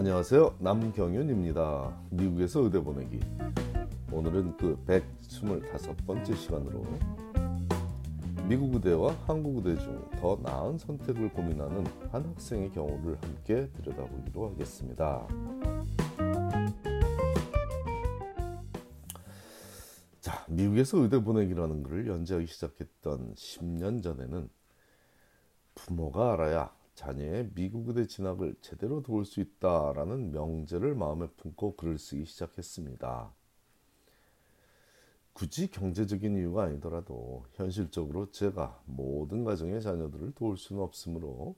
안녕하세요. 남경윤입니다. 미국에서 의대 보내기. 오늘은 그 125번째 시간으로 미국 의대와 한국 의대 중 더 나은 선택을 고민하는 한 학생의 경우를 함께 들여다보기로 하겠습니다. 자, 미국에서 의대 보내기라는 것을 연재하기 시작했던 10년 전에는 부모가 알아야 자녀의 미국 의대 진학을 제대로 도울 수 있다라는 명제를 마음에 품고 글을 쓰기 시작했습니다. 굳이 경제적인 이유가 아니더라도 현실적으로 제가 모든 가정의 자녀들을 도울 수는 없으므로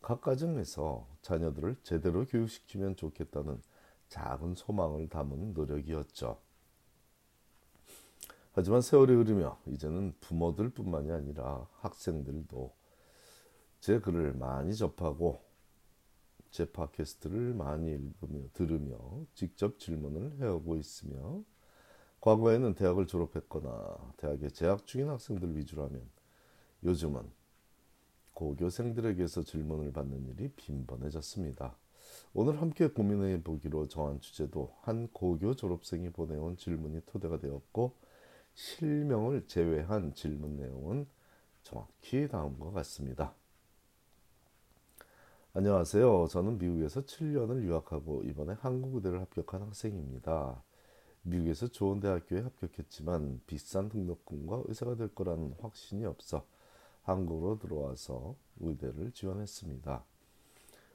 각 가정에서 자녀들을 제대로 교육시키면 좋겠다는 작은 소망을 담은 노력이었죠. 하지만 세월이 흐르며 이제는 부모들뿐만이 아니라 학생들도 제 글을 많이 접하고 제 팟캐스트를 많이 읽으며 들으며 직접 질문을 해오고 있으며 과거에는 대학을 졸업했거나 대학에 재학 중인 학생들 위주라면 요즘은 고교생들에게서 질문을 받는 일이 빈번해졌습니다. 오늘 함께 고민해 보기로 정한 주제도 한 고교 졸업생이 보내온 질문이 토대가 되었고 실명을 제외한 질문 내용은 정확히 다음과 같습니다. 안녕하세요. 저는 미국에서 7년을 유학하고 이번에 한국의대를 합격한 학생입니다. 미국에서 좋은 대학교에 합격했지만 비싼 등록금과 의사가 될 거라는 확신이 없어 한국으로 들어와서 의대를 지원했습니다.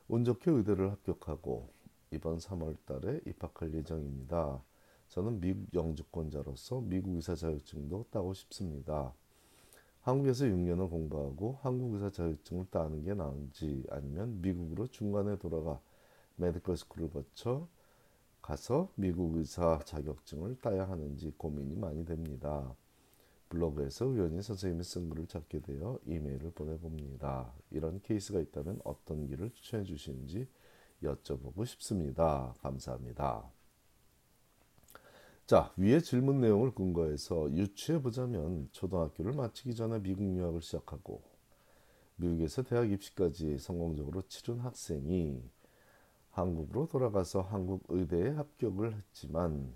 운 좋게 의대를 합격하고 이번 3월 달에 입학할 예정입니다. 저는 미국 영주권자로서 미국 의사 자격증도 따고 싶습니다. 한국에서 6년을 공부하고 한국 의사 자격증을 따는 게 나은지 아니면 미국으로 중간에 돌아가 medical school을 거쳐 가서 미국 의사 자격증을 따야 하는지 고민이 많이 됩니다. 블로그에서 우연히 선생님이 쓴 글을 찾게 되어 이메일을 보내봅니다. 이런 케이스가 있다면 어떤 길을 추천해 주시는지 여쭤보고 싶습니다. 감사합니다. 자, 위의 질문 내용을 근거해서 유추해 보자면 초등학교를 마치기 전에 미국 유학을 시작하고 미국에서 대학 입시까지 성공적으로 치른 학생이 한국으로 돌아가서 한국 의대에 합격을 했지만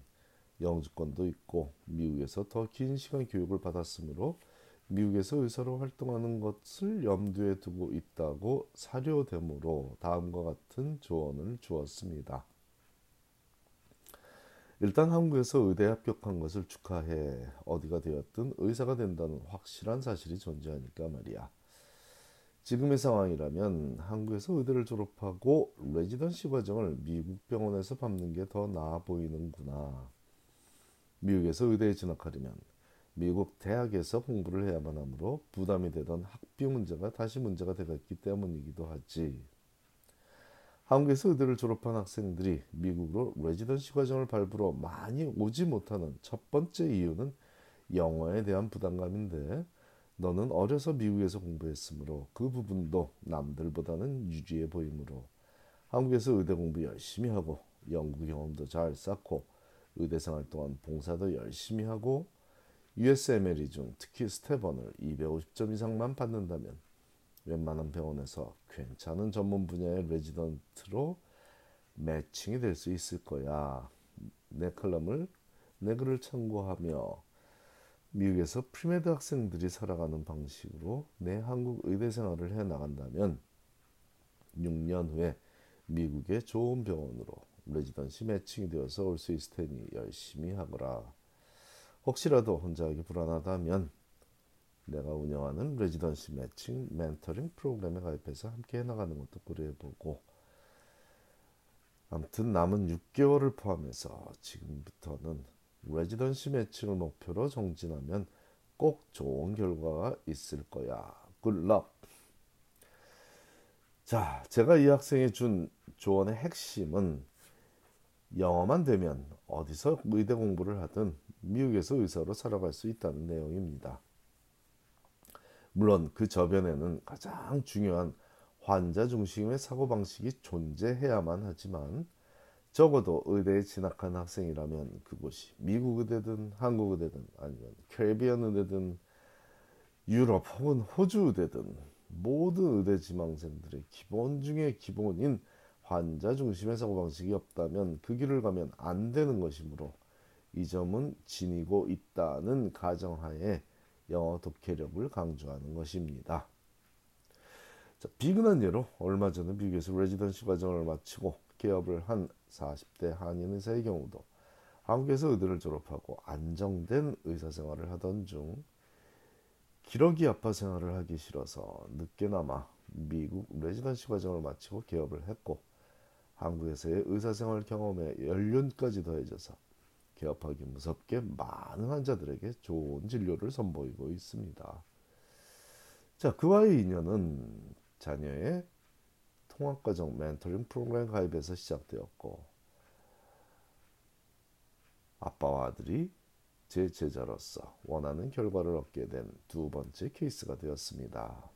영주권도 있고 미국에서 더 긴 시간 교육을 받았으므로 미국에서 의사로 활동하는 것을 염두에 두고 있다고 사료되므로 다음과 같은 조언을 주었습니다. 일단 한국에서 의대에 합격한 것을 축하해 어디가 되었든 의사가 된다는 확실한 사실이 존재하니까 말이야. 지금의 상황이라면 한국에서 의대를 졸업하고 레지던시 과정을 미국 병원에서 밟는 게 더 나아 보이는구나. 미국에서 의대에 진학하려면 미국 대학에서 공부를 해야만 하므로 부담이 되던 학비 문제가 다시 문제가 되었기 때문이기도 하지. 한국에서 의대를 졸업한 학생들이 미국으로 레지던시 과정을 밟으러 많이 오지 못하는 첫 번째 이유는 영어에 대한 부담감인데 너는 어려서 미국에서 공부했으므로 그 부분도 남들보다는 유리해 보이므로 한국에서 의대 공부 열심히 하고 연구 경험도 잘 쌓고 의대 생활 동안 봉사도 열심히 하고 USMLE 중 특히 스테번을 250점 이상만 받는다면 웬만한 병원에서 괜찮은 전문 분야의 레지던트로 매칭이 될 수 있을 거야. 내 칼럼을 내 글을 참고하며 미국에서 premed 학생들이 살아가는 방식으로 내 한국 의대 생활을 해 나간다면 6년 후에 미국의 좋은 병원으로 residency 매칭이 되어서 올 수 있을 테니 열심히 하거라. 혹시라도 혼자 하기 불안하다면 내가 운영하는 레지던시 매칭 멘토링 프로그램에 가입해서 함께 해나가는 것도 고려해보고 아무튼 남은 6개월을 포함해서 지금부터는 레지던시 매칭을 목표로 정진하면 꼭 좋은 결과가 있을 거야. 굿럭. 자, 제가 이 학생이 준 조언의 핵심은 영어만 되면 어디서 의대 공부를 하든 미국에서 의사로 살아갈 수 있다는 내용입니다. 물론 그 저변에는 가장 중요한 환자 중심의 사고방식이 존재해야만 하지만 적어도 의대에 진학한 학생이라면 그곳이 미국 의대든 한국 의대든 아니면 캐리비안 의대든 유럽 혹은 호주 의대든 모든 의대 지망생들의 기본 중의 기본인 환자 중심의 사고방식이 없다면 그 길을 가면 안 되는 것이므로 이 점은 지니고 있다는 가정하에 영어 독해력을 강조하는 것입니다. 자, 비근한 예로 얼마 전에 미국에서 레지던시 과정을 마치고 개업을 한 40대 한인 의사의 경우도 한국에서 의대를 졸업하고 안정된 의사 생활을 하던 중 기러기 아파 생활을 하기 싫어서 늦게나마 미국 레지던시 과정을 마치고 개업을 했고 한국에서의 의사 생활 경험에 연륜까지 더해져서 개업하기 무섭게 많은 환자들에게 좋은 진료를 선보이고 있습니다. 자, 그와의 인연은 자녀의 통합과정 멘토링 프로그램 가입에서 시작되었고 아빠와 아들이 제 제자로서 원하는 결과를 얻게 된 두 번째 케이스가 되었습니다.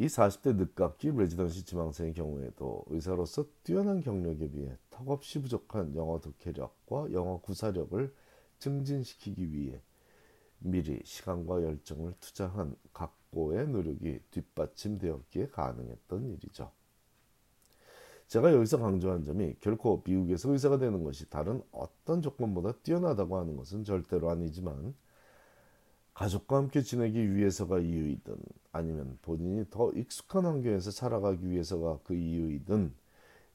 이 40대 늦깎이 레지던시 지망생의 경우에도 의사로서 뛰어난 경력에 비해 턱없이 부족한 영어 독해력과 영어 구사력을 증진시키기 위해 미리 시간과 열정을 투자한 각고의 노력이 뒷받침되었기에 가능했던 일이죠. 제가 여기서 강조한 점이 결코 미국에서 의사가 되는 것이 다른 어떤 조건보다 뛰어나다고 하는 것은 절대로 아니지만 가족과 함께 지내기 위해서가 이유이든 아니면 본인이 더 익숙한 환경에서 살아가기 위해서가 그 이유이든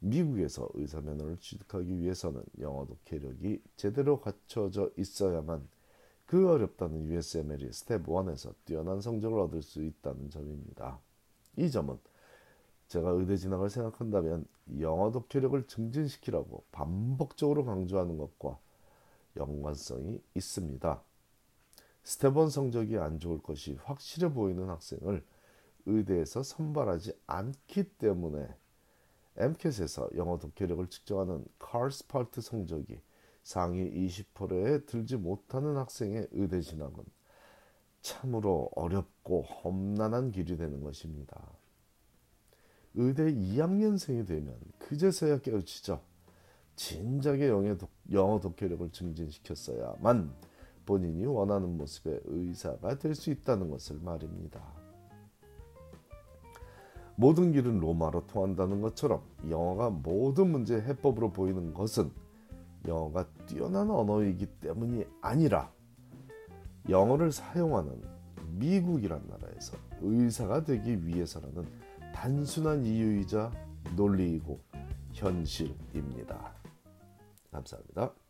미국에서 의사 면허를 취득하기 위해서는 영어 독해력이 제대로 갖춰져 있어야만 그 어렵다는 USMLE Step 1에서 뛰어난 성적을 얻을 수 있다는 점입니다. 이 점은 제가 의대 진학을 생각한다면 영어 독해력을 증진시키라고 반복적으로 강조하는 것과 연관성이 있습니다. 스텝원 성적이 안 좋을 것이 확실해 보이는 학생을 의대에서 선발하지 않기 때문에 MCAT에서 영어 독해력을 측정하는 카스파트 성적이 상위 20%에 들지 못하는 학생의 의대 진학은 참으로 어렵고 험난한 길이 되는 것입니다. 의대 2학년생이 되면 그제서야 깨우치죠. 진작에 영어 독해력을 증진시켰어야만 본인이 원하는 모습의 의사가 될 수 있다는 것을 말입니다. 모든 길은 로마로 통한다는 것처럼 영어가 모든 문제의 해법으로 보이는 것은 영어가 뛰어난 언어이기 때문이 아니라 영어를 사용하는 미국이란 나라에서 의사가 되기 위해서라는 단순한 이유이자 논리이고 현실입니다. 감사합니다.